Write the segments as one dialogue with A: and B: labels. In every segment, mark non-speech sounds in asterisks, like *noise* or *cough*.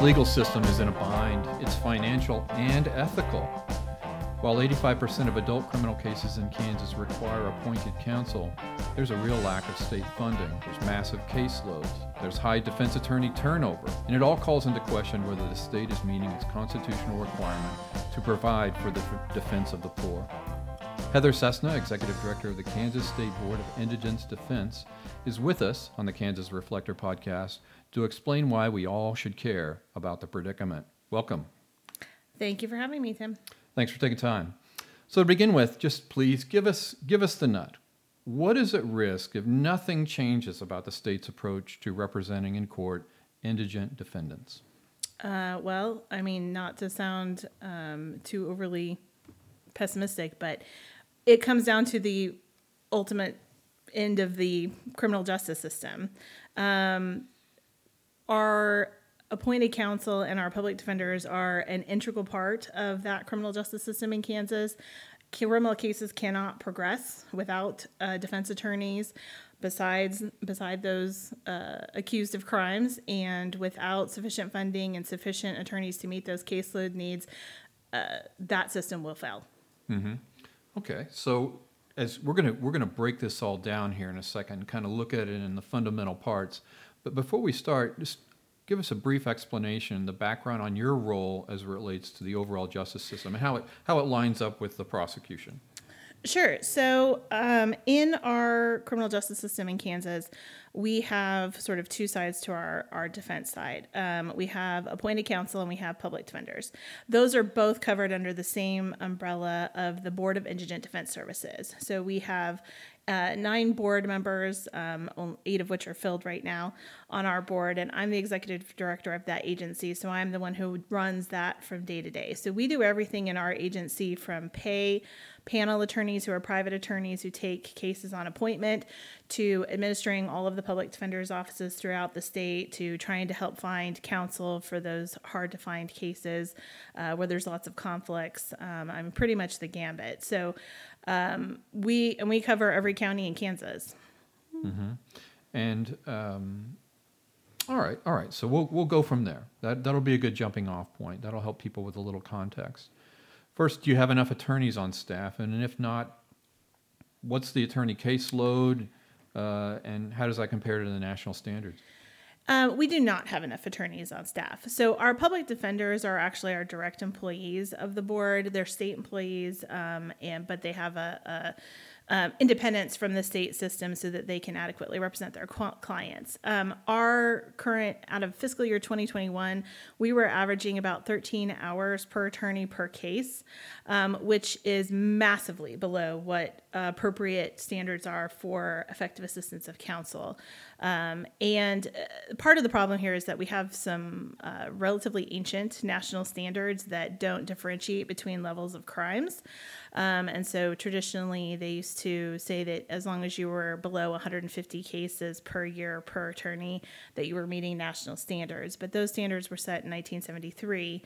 A: Legal system is in a bind. It's financial and ethical. While 85% of adult criminal cases in Kansas require appointed counsel, there's a real lack of state funding. There's massive caseloads. There's high defense attorney turnover. And it all calls into question whether the state is meeting its constitutional requirement to provide for the defense of the poor. Heather Cessna, Executive Director of the Kansas State Board of Indigents' Defense, is with us on the Kansas Reflector podcast to explain why we all should care about the predicament. Welcome.
B: Thank you for having me, Tim.
A: Thanks for taking time. So to begin with, just please give us give us the nut. What is at risk if nothing changes about the state's approach to representing in court indigent defendants?
B: Uh, well, I mean, not to sound um, too overly pessimistic, but it comes down to the ultimate end of the criminal justice system. Um, our appointed counsel and our public defenders are an integral part of that criminal justice system in Kansas. Criminal cases cannot progress without uh, defense attorneys. Besides, beside those uh, accused of crimes, and without sufficient funding and sufficient attorneys to meet those caseload needs, uh, that system will fail.
A: Okay, so as we're gonna we're gonna break this all down here in a second, kind of look at it in the fundamental parts. But before we start, just give us a brief explanation, the background on your role as it relates to the overall justice system, and how it how it lines up with the prosecution.
B: Sure. So, um, in our criminal justice system in Kansas, we have sort of two sides to our, our defense side. Um, we have appointed counsel and we have public defenders. Those are both covered under the same umbrella of the Board of Indigent Defense Services. So, we have uh, nine board members, um, eight of which are filled right now on our board, and I'm the executive director of that agency. So I'm the one who runs that from day to day. So we do everything in our agency from pay panel attorneys who are private attorneys who take cases on appointment to administering all of the public defenders' offices throughout the state to trying to help find counsel for those hard to find cases uh, where there's lots of conflicts. Um, I'm pretty much the gambit. So um, we and we cover every county in Kansas.
A: And um, all right, all right. So we'll we'll go from there. That that'll be a good jumping off point. That'll help people with a little context. First, do you have enough attorneys on staff? And if not, what's the attorney caseload, uh, and how does that compare to the national standards?
B: Uh, we do not have enough attorneys on staff. So our public defenders are actually our direct employees of the board. They're state employees, um, and but they have a, a um, independence from the state system so that they can adequately represent their clients. Um, our current out of fiscal year 2021, we were averaging about 13 hours per attorney per case, um, which is massively below what appropriate standards are for effective assistance of counsel. Um, and uh, part of the problem here is that we have some uh, relatively ancient national standards that don't differentiate between levels of crimes. Um, and so traditionally, they used to say that as long as you were below 150 cases per year per attorney, that you were meeting national standards. But those standards were set in 1973,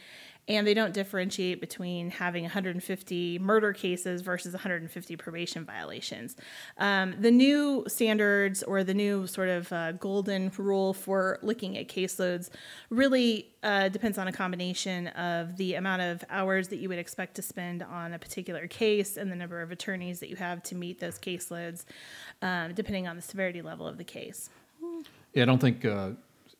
B: and they don't differentiate between having 150 murder cases versus 150 probation violations. Um, the new standards or the new sort of uh, golden rule for looking at caseloads really uh, depends on a combination of the amount of hours that you would expect to spend on a particular case and the number of attorneys that you have to meet those caseloads, um, depending on the severity level of the case.
A: Yeah, I don't think uh,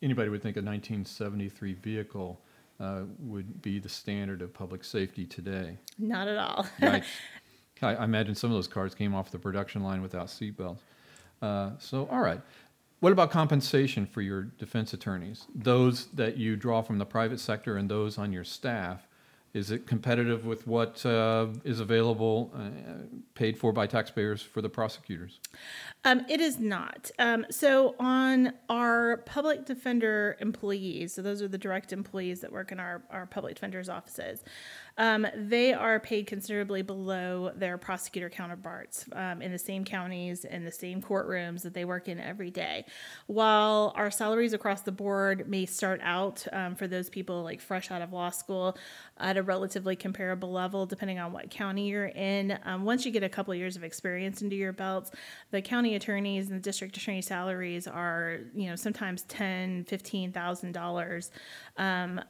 A: anybody would think a 1973 vehicle uh, would be the standard of public safety today.
B: Not at all.
A: Right. *laughs* I, I imagine some of those cars came off the production line without seatbelts. Uh, so, all right. What about compensation for your defense attorneys? Those that you draw from the private sector and those on your staff, is it competitive with what uh, is available, uh, paid for by taxpayers for the prosecutors?
B: Um, it is not. Um, so on our public defender employees, so those are the direct employees that work in our, our public defender's offices. Um, they are paid considerably below their prosecutor counterparts um, in the same counties and the same courtrooms that they work in every day. While our salaries across the board may start out um, for those people like fresh out of law school at a relatively comparable level, depending on what county you're in, um, once you get a couple years of experience into your belts, the county attorneys and the district attorney salaries are, you know, sometimes ten, fifteen thousand dollars um,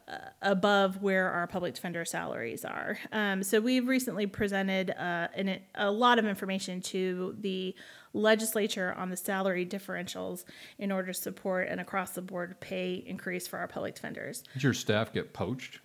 B: above where our public defender salaries are. Um, so we've recently presented uh, an, a lot of information to the legislature on the salary differentials in order to support an across the board pay increase for our public defenders.
A: Does your staff get poached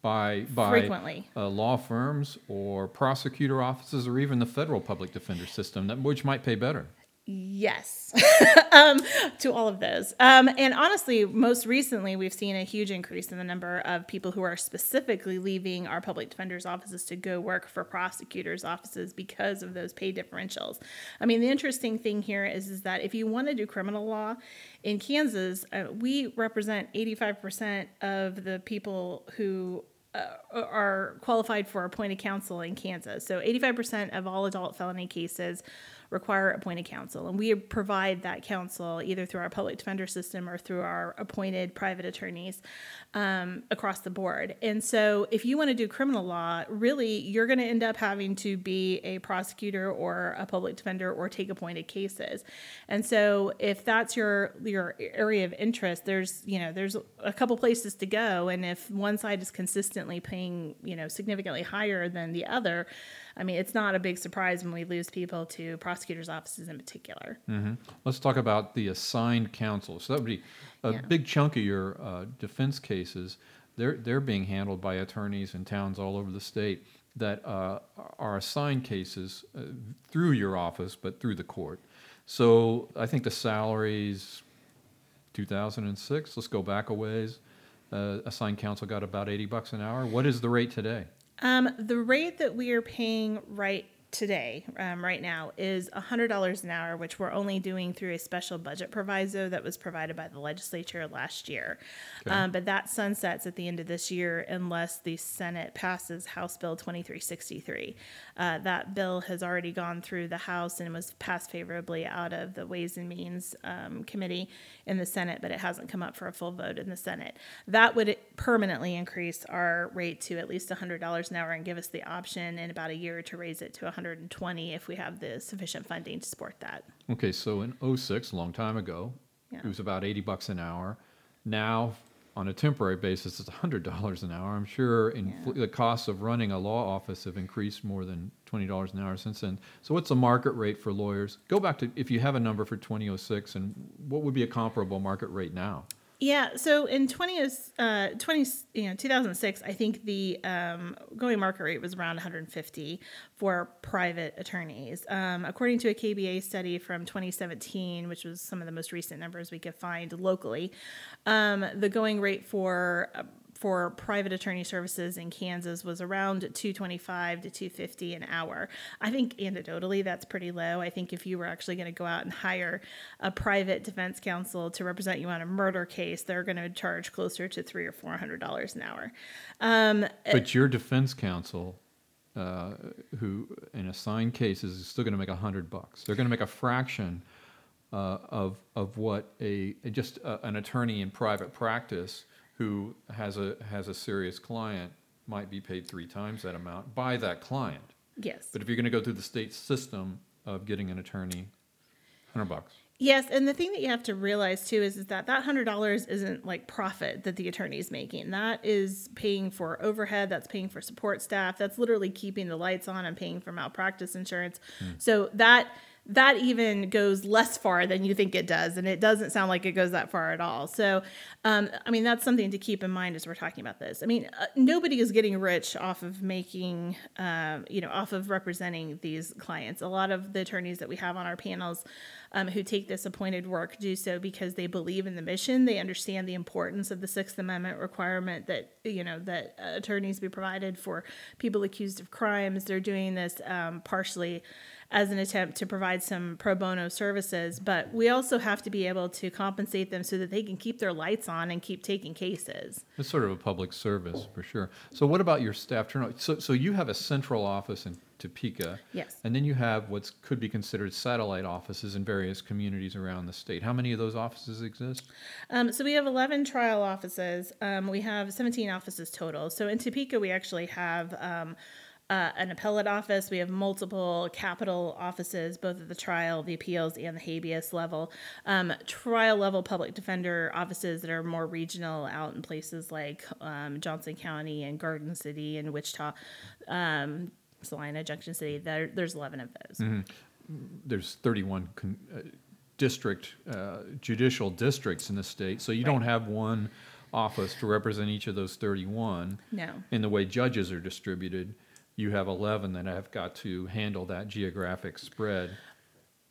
A: by, by
B: Frequently.
A: uh, law firms or prosecutor offices or even the federal public defender system, that, which might pay better?
B: Yes, *laughs* um, to all of those. Um, and honestly, most recently, we've seen a huge increase in the number of people who are specifically leaving our public defender's offices to go work for prosecutors' offices because of those pay differentials. I mean, the interesting thing here is, is that if you want to do criminal law in Kansas, uh, we represent 85% of the people who uh, are qualified for appointed counsel in Kansas. So 85% of all adult felony cases require appointed counsel. And we provide that counsel either through our public defender system or through our appointed private attorneys um, across the board. And so if you want to do criminal law, really, you're going to end up having to be a prosecutor or a public defender or take appointed cases. And so if that's your your area of interest, there's, you know, there's a couple places to go. And if one side is consistently paying, you know, significantly higher than the other, I mean, it's not a big surprise when we lose people to prosecutors' offices in particular.
A: Let's talk about the assigned counsel. So that would be a
B: Yeah.
A: big chunk of your uh, defense cases. They're they're being handled by attorneys in towns all over the state that uh, are assigned cases uh, through your office, but through the court. So I think the salaries, 2006. Let's go back a ways. Uh, assigned counsel got about 80 bucks an hour. What is the rate today?
B: Um, the rate that we are paying right today, um, right now, is $100 an hour, which we're only doing through a special budget proviso that was provided by the legislature last year.
A: Okay.
B: Um, but that sunsets at the end of this year unless the Senate passes House Bill 2363. Uh, that bill has already gone through the House and was passed favorably out of the Ways and Means um, Committee in the Senate, but it hasn't come up for a full vote in the Senate. That would permanently increase our rate to at least $100 an hour and give us the option in about a year to raise it to 120 if we have the sufficient funding to support that.
A: Okay, so in '06, a long time ago,
B: Yeah.
A: it was about 80 bucks an hour. Now, on a temporary basis, it's $100 an hour. I'm sure infl- the costs of running a law office have increased more than $20 an hour since then. So what's the market rate for lawyers? Go back to, if you have a number for 2006, and what would be a comparable market rate now?
B: Yeah, so in 20, uh, 20 you know, 2006, I think the um, going market rate was around 150 for private attorneys. Um, according to a KBA study from 2017, which was some of the most recent numbers we could find locally, um, the going rate for uh, for private attorney services in Kansas was around 225 to 250 an hour. I think anecdotally that's pretty low. I think if you were actually going to go out and hire a private defense counsel to represent you on a murder case, they're going to charge closer to three or four hundred dollars an hour. Um,
A: But your defense counsel, uh, who in assigned cases is still going to make a hundred bucks. They're going to make a fraction uh, of of what a just a, an attorney in private practice who has a has a serious client might be paid three times that amount by that client.
B: yes.
A: But if you're going to go through the state system of getting an attorney, hundred bucks.
B: Yes, and the thing that you have to realize too is, is that that hundred dollars isn't like profit that the attorney is making. That is paying for overhead. That's paying for support staff. That's literally keeping the lights on and paying for malpractice insurance. Hmm. So that that even goes less far than you think it does, and it doesn't sound like it goes that far at all. So, um, I mean, that's something to keep in mind as we're talking about this. I mean, uh, nobody is getting rich off of making, um, you know, off of representing these clients. A lot of the attorneys that we have on our panels um, who take this appointed work do so because they believe in the mission. They understand the importance of the Sixth Amendment requirement that you know that uh, attorneys be provided for people accused of crimes. They're doing this um, partially as an attempt to provide some pro bono services, but we also have to be able to compensate them so that they can keep their lights on and keep taking cases.
A: It's sort of a public service for sure. So, what about your staff turnover? So, so you have a central office in Topeka.
B: Yes.
A: And then you have what could be considered satellite offices in various communities around the state. How many of those offices exist?
B: Um, so we have 11 trial offices. Um, we have 17 offices total. So in Topeka, we actually have um, uh, an appellate office. We have multiple capital offices, both at the trial, the appeals, and the habeas level. Um, trial level public defender offices that are more regional out in places like um, Johnson County and Garden City and Wichita. Um, Salina, Junction City. There, there's 11 of those.
A: There's 31 con- uh, district uh, judicial districts in the state, so you don't have one office to represent each of those 31.
B: No.
A: In the way judges are distributed, you have 11 that have got to handle that geographic spread.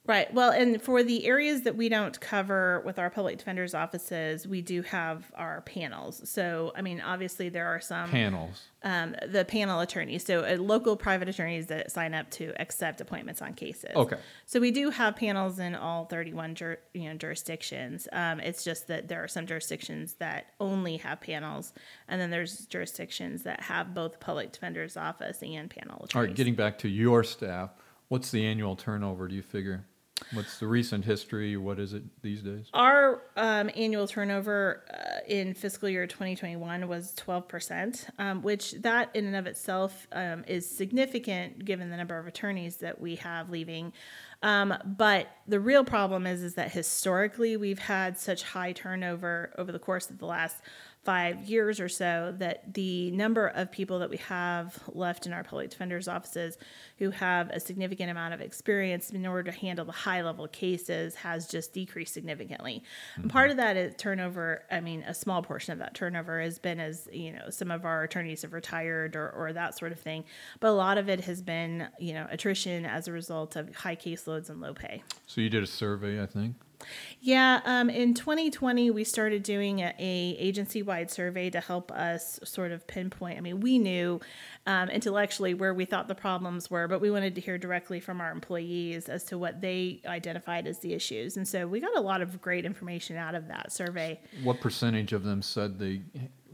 B: Right. Well, and for the areas that we don't cover with our public defenders offices, we do have our panels. So, I mean, obviously there are some
A: Panels.
B: um, the panel attorneys, so uh, local private attorneys that sign up to accept appointments on cases.
A: Okay.
B: So we do have panels in all 31 jur- you know jurisdictions. Um, it's just that there are some jurisdictions that only have panels, and then there's jurisdictions that have both public defender's office and panel attorneys.
A: All right, getting back to your staff, what's the annual turnover, do you figure? What's the recent history? What is it these days?
B: Our um, annual turnover uh, in fiscal year 2021 was 12%, um, which that in and of itself um, is significant given the number of attorneys that we have leaving. Um, but the real problem is is that historically we've had such high turnover over the course of the last five years or so that the number of people that we have left in our public defender's offices who have a significant amount of experience in order to handle the high level cases has just decreased significantly. And part of that is turnover. I mean, a small portion of that turnover has been as, you know, some of our attorneys have retired or, or that sort of thing. But a lot of it has been, you know, attrition as a result of high caseloads and low pay.
A: So you did a survey, I think.
B: Yeah, um, in 2020, we started doing a, a agency-wide survey to help us sort of pinpoint. I mean, we knew um, intellectually where we thought the problems were, but we wanted to hear directly from our employees as to what they identified as the issues. And so we got a lot of great information out of that survey.
A: What percentage of them said they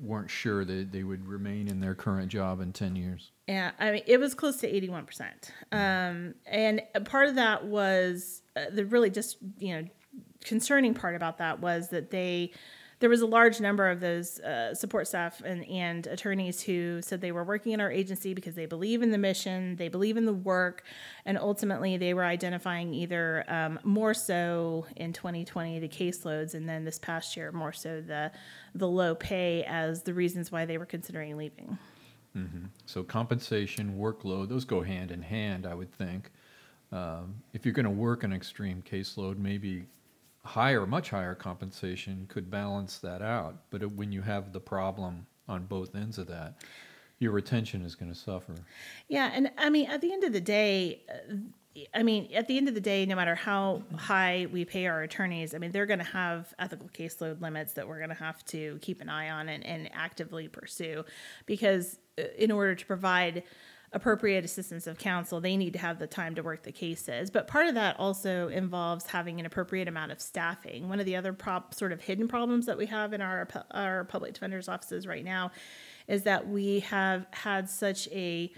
A: weren't sure that they would remain in their current job in 10 years?
B: Yeah, I mean, it was close to 81%. Um, and part of that was uh, the really just, you know, concerning part about that was that they, there was a large number of those uh, support staff and, and attorneys who said they were working in our agency because they believe in the mission, they believe in the work, and ultimately they were identifying either um, more so in 2020 the caseloads, and then this past year more so the the low pay as the reasons why they were considering leaving.
A: So compensation, workload, those go hand in hand, I would think. Um, if you're going to work an extreme caseload, maybe higher, much higher compensation could balance that out. But it- when you have the problem on both ends of that, your retention is going to suffer.
B: Yeah, and I mean, at the end of the day, uh, I mean, at the end of the day, no matter how high we pay our attorneys, I mean, they're going to have ethical caseload limits that we're going to have to keep an eye on and, and actively pursue because uh, in order to provide appropriate assistance of counsel, they need to have the time to work the cases. But part of that also involves having an appropriate amount of staffing. One of the other prop sort of hidden problems that we have in our our public defenders offices right now is that we have had such a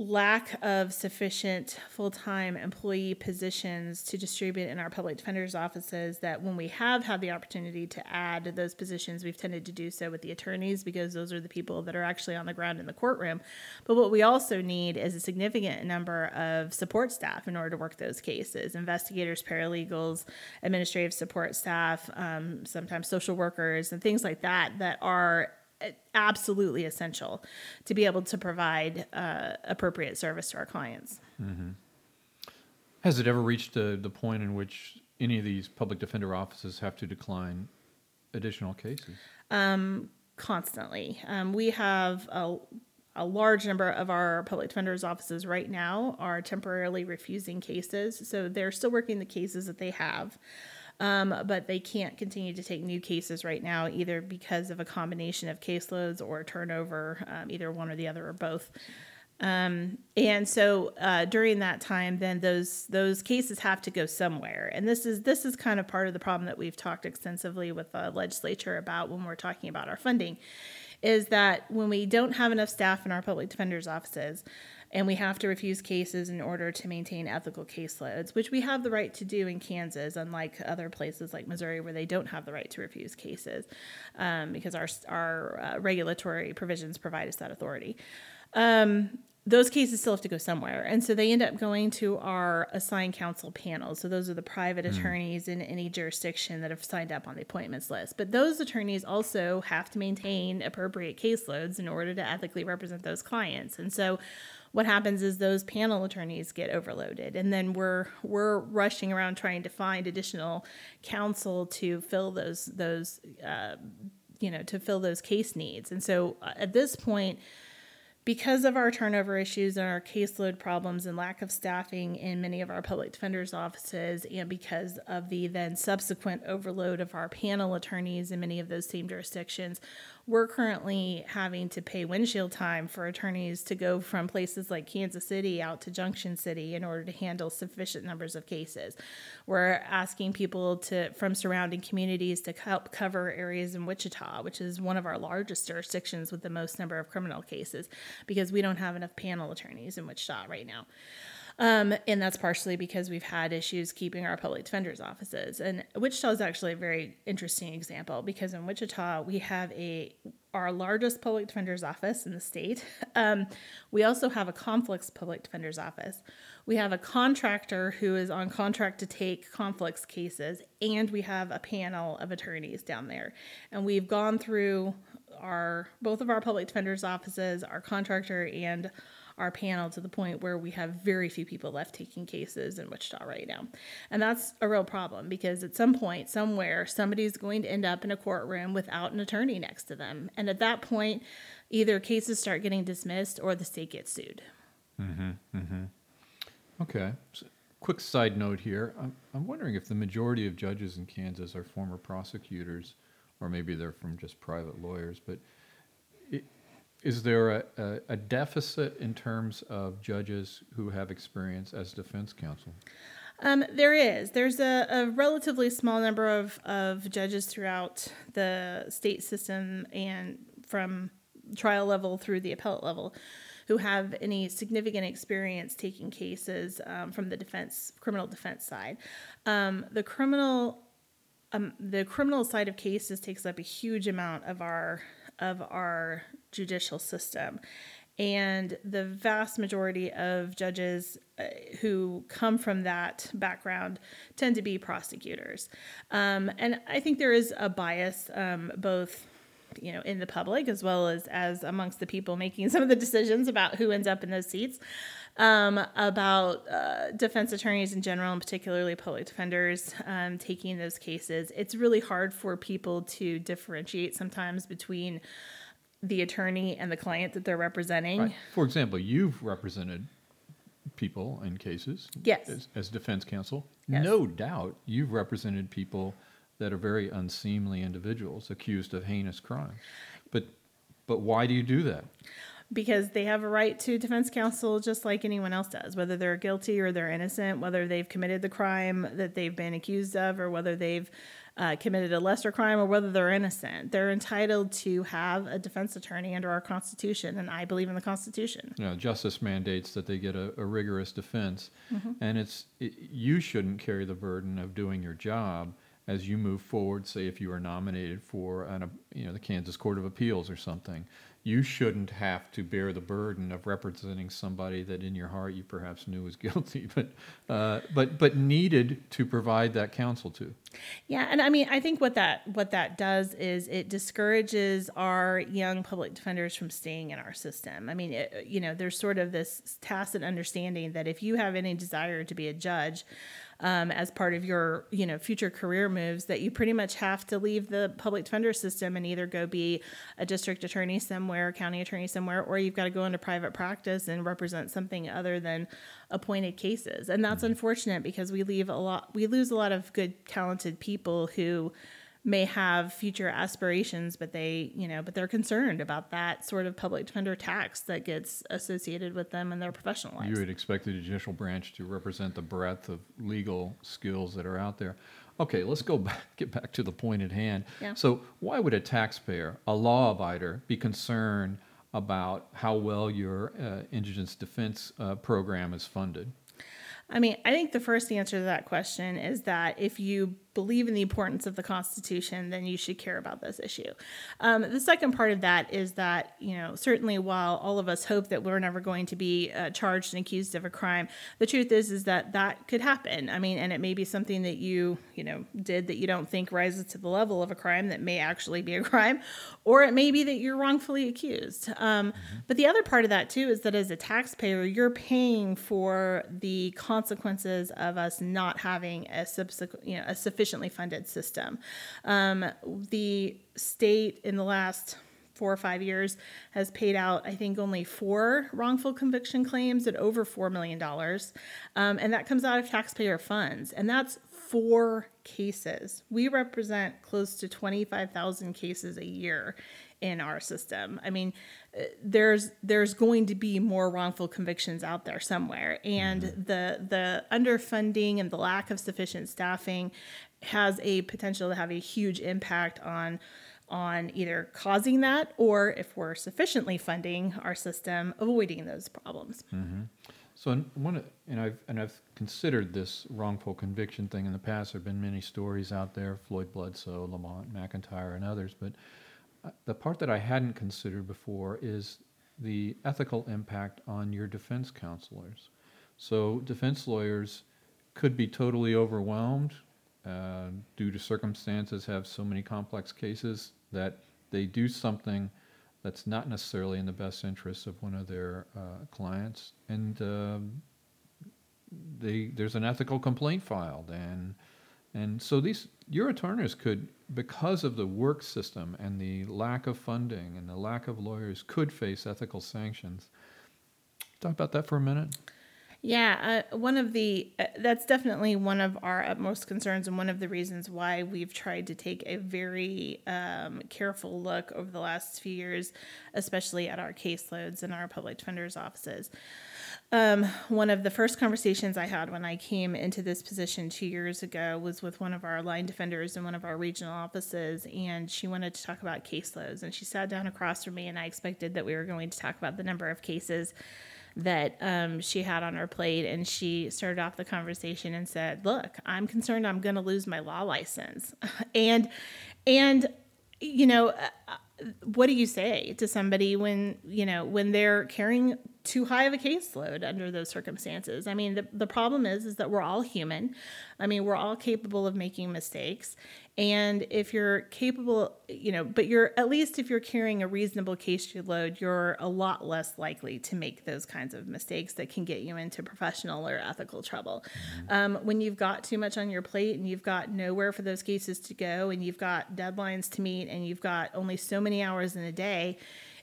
B: lack of sufficient full-time employee positions to distribute in our public defenders offices that when we have had the opportunity to add those positions we've tended to do so with the attorneys because those are the people that are actually on the ground in the courtroom. But what we also need is a significant number of support staff in order to work those cases. Investigators paralegals administrative support staff um, sometimes social workers and things like that that are absolutely essential to be able to provide uh, appropriate service to our clients.
A: Has it ever reached the, the point in which any of these public defender offices have to decline additional cases?
B: Um, Constantly, um, we have a, a large number of our public defenders offices right now are temporarily refusing cases, so they're still working the cases that they have. Um, but they can't continue to take new cases right now, either because of a combination of caseloads or turnover, um, either one or the other or both. Um, and so uh, during that time, then those those cases have to go somewhere. And this is this is kind of part of the problem that we've talked extensively with the legislature about when we're talking about our funding, is that when we don't have enough staff in our public defenders offices, and we have to refuse cases in order to maintain ethical caseloads, which we have the right to do in Kansas, unlike other places like Missouri where they don't have the right to refuse cases um, because our our uh, regulatory provisions provide us that authority. Um, those cases still have to go somewhere. And so they end up going to our assigned counsel panels. So those are the private mm. attorneys in any jurisdiction that have signed up on the appointments list. But those attorneys also have to maintain appropriate caseloads in order to ethically represent those clients. And so what happens is those panel attorneys get overloaded and then we're we're rushing around trying to find additional counsel to fill those those uh, you know to fill those case needs. And so uh, at this point because of our turnover issues and our caseload problems and lack of staffing in many of our public defenders' offices, and because of the then subsequent overload of our panel attorneys in many of those same jurisdictions, we're currently having to pay windshield time for attorneys to go from places like Kansas City out to Junction City in order to handle sufficient numbers of cases. We're asking people to from surrounding communities to help cover areas in Wichita, which is one of our largest jurisdictions with the most number of criminal cases, because we don't have enough panel attorneys in Wichita right now. Um, and that's partially because we've had issues keeping our public defenders' offices. And Wichita is actually a very interesting example because in Wichita we have a our largest public defender's office in the state. *laughs* Um, we also have a conflicts public defender's office. We have a contractor who is on contract to take conflicts cases, and we have a panel of attorneys down there. And we've gone through our both of our public defenders' offices, our contractor, and our panel to the point where we have very few people left taking cases in Wichita right now. And that's a real problem because at some point, somewhere, somebody's going to end up in a courtroom without an attorney next to them. And at that point, either cases start getting dismissed or the state gets sued.
A: Mm-hmm. Mm-hmm. Okay. So, quick side note here. I'm, I'm wondering if the majority of judges in Kansas are former prosecutors, or maybe they're from just private lawyers, but is there a, a, a, deficit in terms of judges who have experience as defense counsel?
B: Um, there is. There's a, a, relatively small number of, of judges throughout the state system and from trial level through the appellate level who have any significant experience taking cases um, from the defense criminal defense side. Um, the criminal um, the criminal side of cases takes up a huge amount of our of our judicial system. And the vast majority of judges uh, who come from that background tend to be prosecutors. Um, and I think there is a bias um, both you know in the public as well as as amongst the people making some of the decisions about who ends up in those seats um, about uh, defense attorneys in general and particularly public defenders um, taking those cases it's really hard for people to differentiate sometimes between the attorney and the client that they're representing. Right.
A: For example, you've represented people in cases
B: yes.
A: as, as defense counsel.
B: Yes.
A: No doubt you've represented people that are very unseemly individuals accused of heinous crimes. But but why do you do that?
B: Because they have a right to defense counsel just like anyone else does, whether they're guilty or they're innocent, whether they've committed the crime that they've been accused of, or whether they've uh, committed a lesser crime or whether they're innocent. They're entitled to have a defense attorney under our Constitution, and I believe in the Constitution.
A: Yeah, justice mandates that they get a, a rigorous defense, mm-hmm. and it's it, you shouldn't carry the burden of doing your job as you move forward. Say if you are nominated for an, you know the Kansas Court of Appeals or something, you shouldn't have to bear the burden of representing somebody that in your heart you perhaps knew was *laughs* guilty, but uh, but but needed to provide that counsel to.
B: Yeah, and I mean, I think what that what that does is it discourages our young public defenders from staying in our system. I mean, it, you know, there's sort of this tacit understanding that if you have any desire to be a judge, um, as part of your you know future career moves that you pretty much have to leave the public defender system and either go be a district attorney somewhere, county attorney somewhere, or you've got to go into private practice and represent something other than appointed cases. And that's mm-hmm. unfortunate because we leave a lot we lose a lot of good talented people who may have future aspirations, but they, you know, but they're concerned about that sort of public defender tax that gets associated with them in their professional lives.
A: You would expect the judicial branch to represent the breadth of legal skills that are out there. Okay, let's go *laughs* back, get back to the point at hand.
B: Yeah.
A: So, why would a taxpayer, a law abider, be concerned about how well your uh, indigence defense uh, program is funded?
B: I mean, I think the first answer to that question is that if you believe in the importance of the Constitution, then you should care about this issue. Um, the second part of that is that, you know, certainly while all of us hope that we're never going to be uh, charged and accused of a crime, the truth is, is that that could happen. I mean, and it may be something that you, you know, did that you don't think rises to the level of a crime that may actually be a *laughs* crime, or it may be that you're wrongfully accused. Um, mm-hmm. But the other part of that, too, is that as a taxpayer, you're paying for the consequences of us not having a subsequent, you know, a sufficiently funded system. Um, the state in the last four or five years has paid out, I think, only four wrongful conviction claims at over $4 million. Um, and that comes out of taxpayer funds. And that's four cases. We represent close to 25,000 cases a year in our system. I mean, uh, there's there's going to be more wrongful convictions out there somewhere, and mm-hmm. the the underfunding and the lack of sufficient staffing has a potential to have a huge impact on on either causing that or if we're sufficiently funding our system avoiding those problems
A: mm-hmm. so one and i've and i've considered this wrongful conviction thing in the past there have been many stories out there floyd bledsoe lamonte mcintyre and others but the part that i hadn't considered before is the ethical impact on your defense counselors. So defense lawyers could be totally overwhelmed uh, due to circumstances, have so many complex cases that they do something that's not necessarily in the best interest of one of their uh, clients, and um, they, there's an ethical complaint filed, and and so these your attorneys could, because of the work system and the lack of funding and the lack of lawyers, could face ethical sanctions. Talk about that for a minute.
B: Yeah, uh, one of the uh, that's definitely one of our utmost concerns, and one of the reasons why we've tried to take a very um, careful look over the last few years, especially at our caseloads in our public defenders' offices. Um, one of the first conversations I had when I came into this position two years ago was with one of our line defenders in one of our regional offices, and she wanted to talk about caseloads. And she sat down across from me, and I expected that we were going to talk about the number of cases that um, she had on her plate. And she started off the conversation and said, Look, I'm concerned I'm going to lose my law license. *laughs* and, and, you know, uh, what do you say to somebody when, you know, when they're carrying too high of a caseload under those circumstances. I mean, the, the problem is is that we're all human. I mean, we're all capable of making mistakes. And if you're capable, you know, but you're at least if you're carrying a reasonable caseload, you're a lot less likely to make those kinds of mistakes that can get you into professional or ethical trouble. Mm-hmm. Um, when you've got too much on your plate and you've got nowhere for those cases to go and you've got deadlines to meet and you've got only so many hours in a day,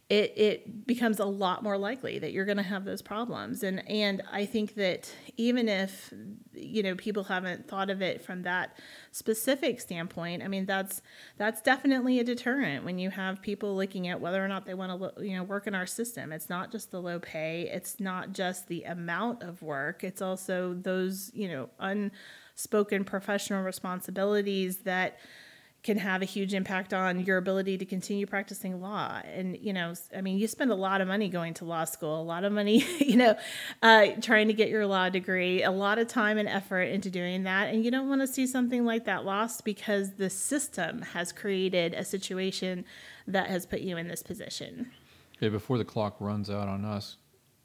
B: it, it becomes a lot more likely that you're going to have those problems. And and I think that even if you know people haven't thought of it from that specific standpoint I mean that's that's definitely a deterrent when you have people looking at whether or not they want to you know work in our system. It's not just the low pay. It's not just the amount of work. It's also those you know unspoken professional responsibilities that can have a huge impact on your ability to continue practicing law. And, you know, I mean, you spend a lot of money going to law school, a lot of money, *laughs* you know, uh, trying to get your law degree, a lot of time and effort into doing that. And you don't want to see something like that lost because the system has created a situation that has put you in this position.
A: Okay, before the clock runs out on us,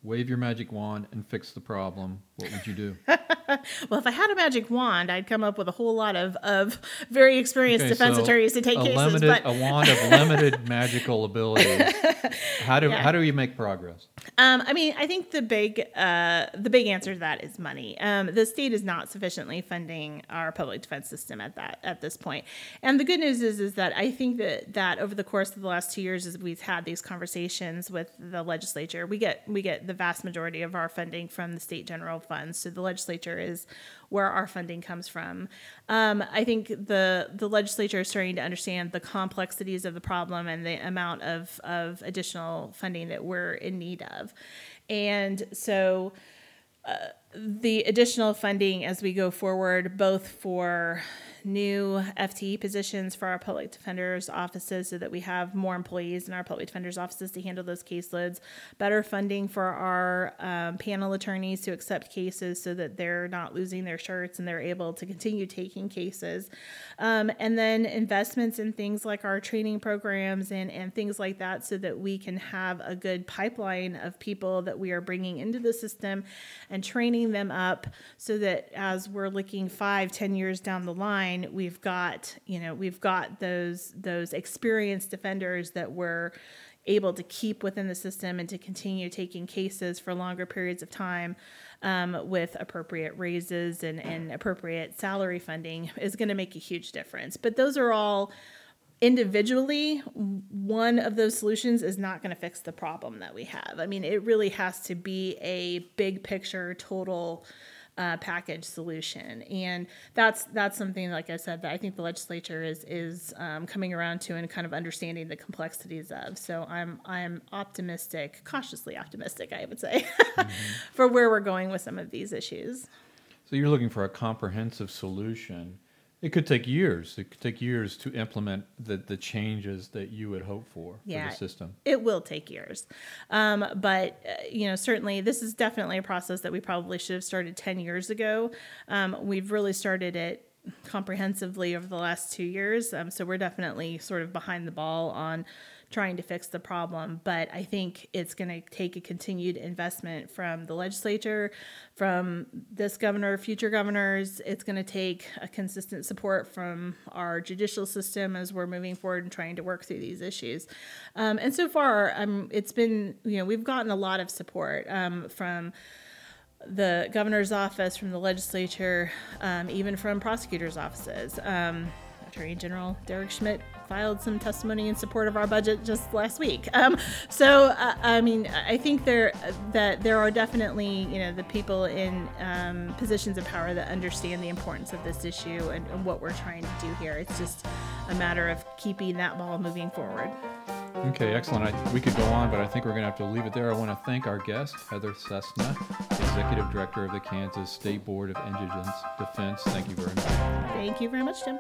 A: wave your magic wand and fix the problem, what would you do? *laughs*
B: well, if I had a magic wand, I'd come up with a whole lot of, of very experienced okay, defense so attorneys to take cases.
A: Limited, but... a wand of limited *laughs* magical abilities. How do yeah. how do we make progress?
B: Um, I mean, I think the big uh, the big answer to that is money. Um, the state is not sufficiently funding our public defense system at that at this point. And the good news is is that I think that that over the course of the last two years, as we've had these conversations with the legislature, we get we get the vast majority of our funding from the state general fund funds. So the legislature is where our funding comes from. Um, I think the the legislature is starting to understand the complexities of the problem and the amount of of additional funding that we're in need of, and so the additional funding as we go forward, both for new FTE positions for our public defenders' offices so that we have more employees in our public defenders' offices to handle those caseloads, better funding for our um, panel attorneys to accept cases so that they're not losing their shirts and they're able to continue taking cases, um, and then investments in things like our training programs and, and things like that so that we can have a good pipeline of people that we are bringing into the system and training them up so that as we're looking five, ten years down the line, we've got, you know, we've got those those experienced defenders that we're able to keep within the system and to continue taking cases for longer periods of time um, with appropriate raises and, and appropriate salary funding is going to make a huge difference. But those are all individually, one of those solutions is not going to fix the problem that we have. I mean, it really has to be a big picture, total uh, package solution, and that's that's something like I said that I think the legislature is is um, coming around to and kind of understanding the complexities of. So I'm I'm optimistic, cautiously optimistic, I would say, mm-hmm. *laughs* for where we're going with some of these issues.
A: So you're looking for a comprehensive solution it could take years. It could take years to implement the, the changes that you would hope for yeah, for the system.
B: It will take years. Um, but, uh, you know, certainly this is definitely a process that we probably should have started 10 years ago. Um, we've really started it comprehensively over the last two years. Um, so we're definitely sort of behind the ball on trying to fix the problem. But I think it's going to take a continued investment from the legislature, from this governor, future governors. It's going to take a consistent support from our judicial system as we're moving forward and trying to work through these issues. Um, and so far, um, it's been, you know, we've gotten a lot of support um, from the governor's office, from the legislature, um, even from prosecutors' offices. Um, Attorney General Derek Schmidt filed some testimony in support of our budget just last week. Um, so, uh, I mean, I think there that there are definitely you know the people in um, positions of power that understand the importance of this issue and, and what we're trying to do here. It's just a matter of keeping that ball moving forward.
A: Okay, excellent. I, we could go on, but I think we're going to have to leave it there. I want to thank our guest, Heather Cessna, Executive Director of the Kansas State Board of Indigent Defense. Thank you very much.
B: Thank you very much, Tim.